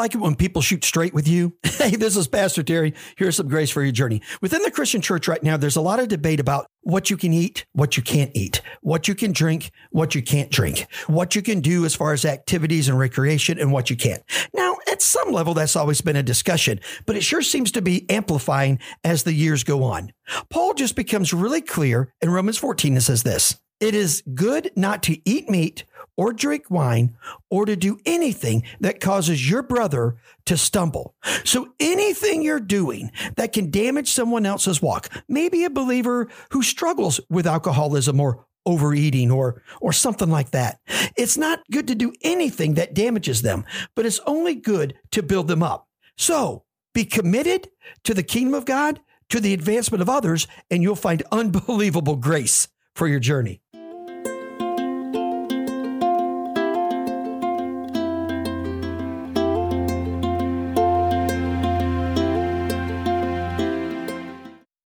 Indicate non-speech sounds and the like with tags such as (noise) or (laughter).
like it when people shoot straight with you? (laughs) Hey, this is Pastor Terry. Here's some grace for your journey. Within the Christian church right now, there's a lot of debate about what you can eat, what you can't eat, what you can drink, what you can't drink, what you can do as far as activities and recreation, and what you can't. Now, at some level, that's always been a discussion, but it sure seems to be amplifying as the years go on. Paul just becomes really clear in Romans 14 and says this It is good not to eat meat or drink wine or to do anything that causes your brother to stumble. So anything you're doing that can damage someone else's walk, maybe a believer who struggles with alcoholism or overeating or or something like that. It's not good to do anything that damages them, but it's only good to build them up. So, be committed to the kingdom of God, to the advancement of others, and you'll find (laughs) unbelievable grace for your journey.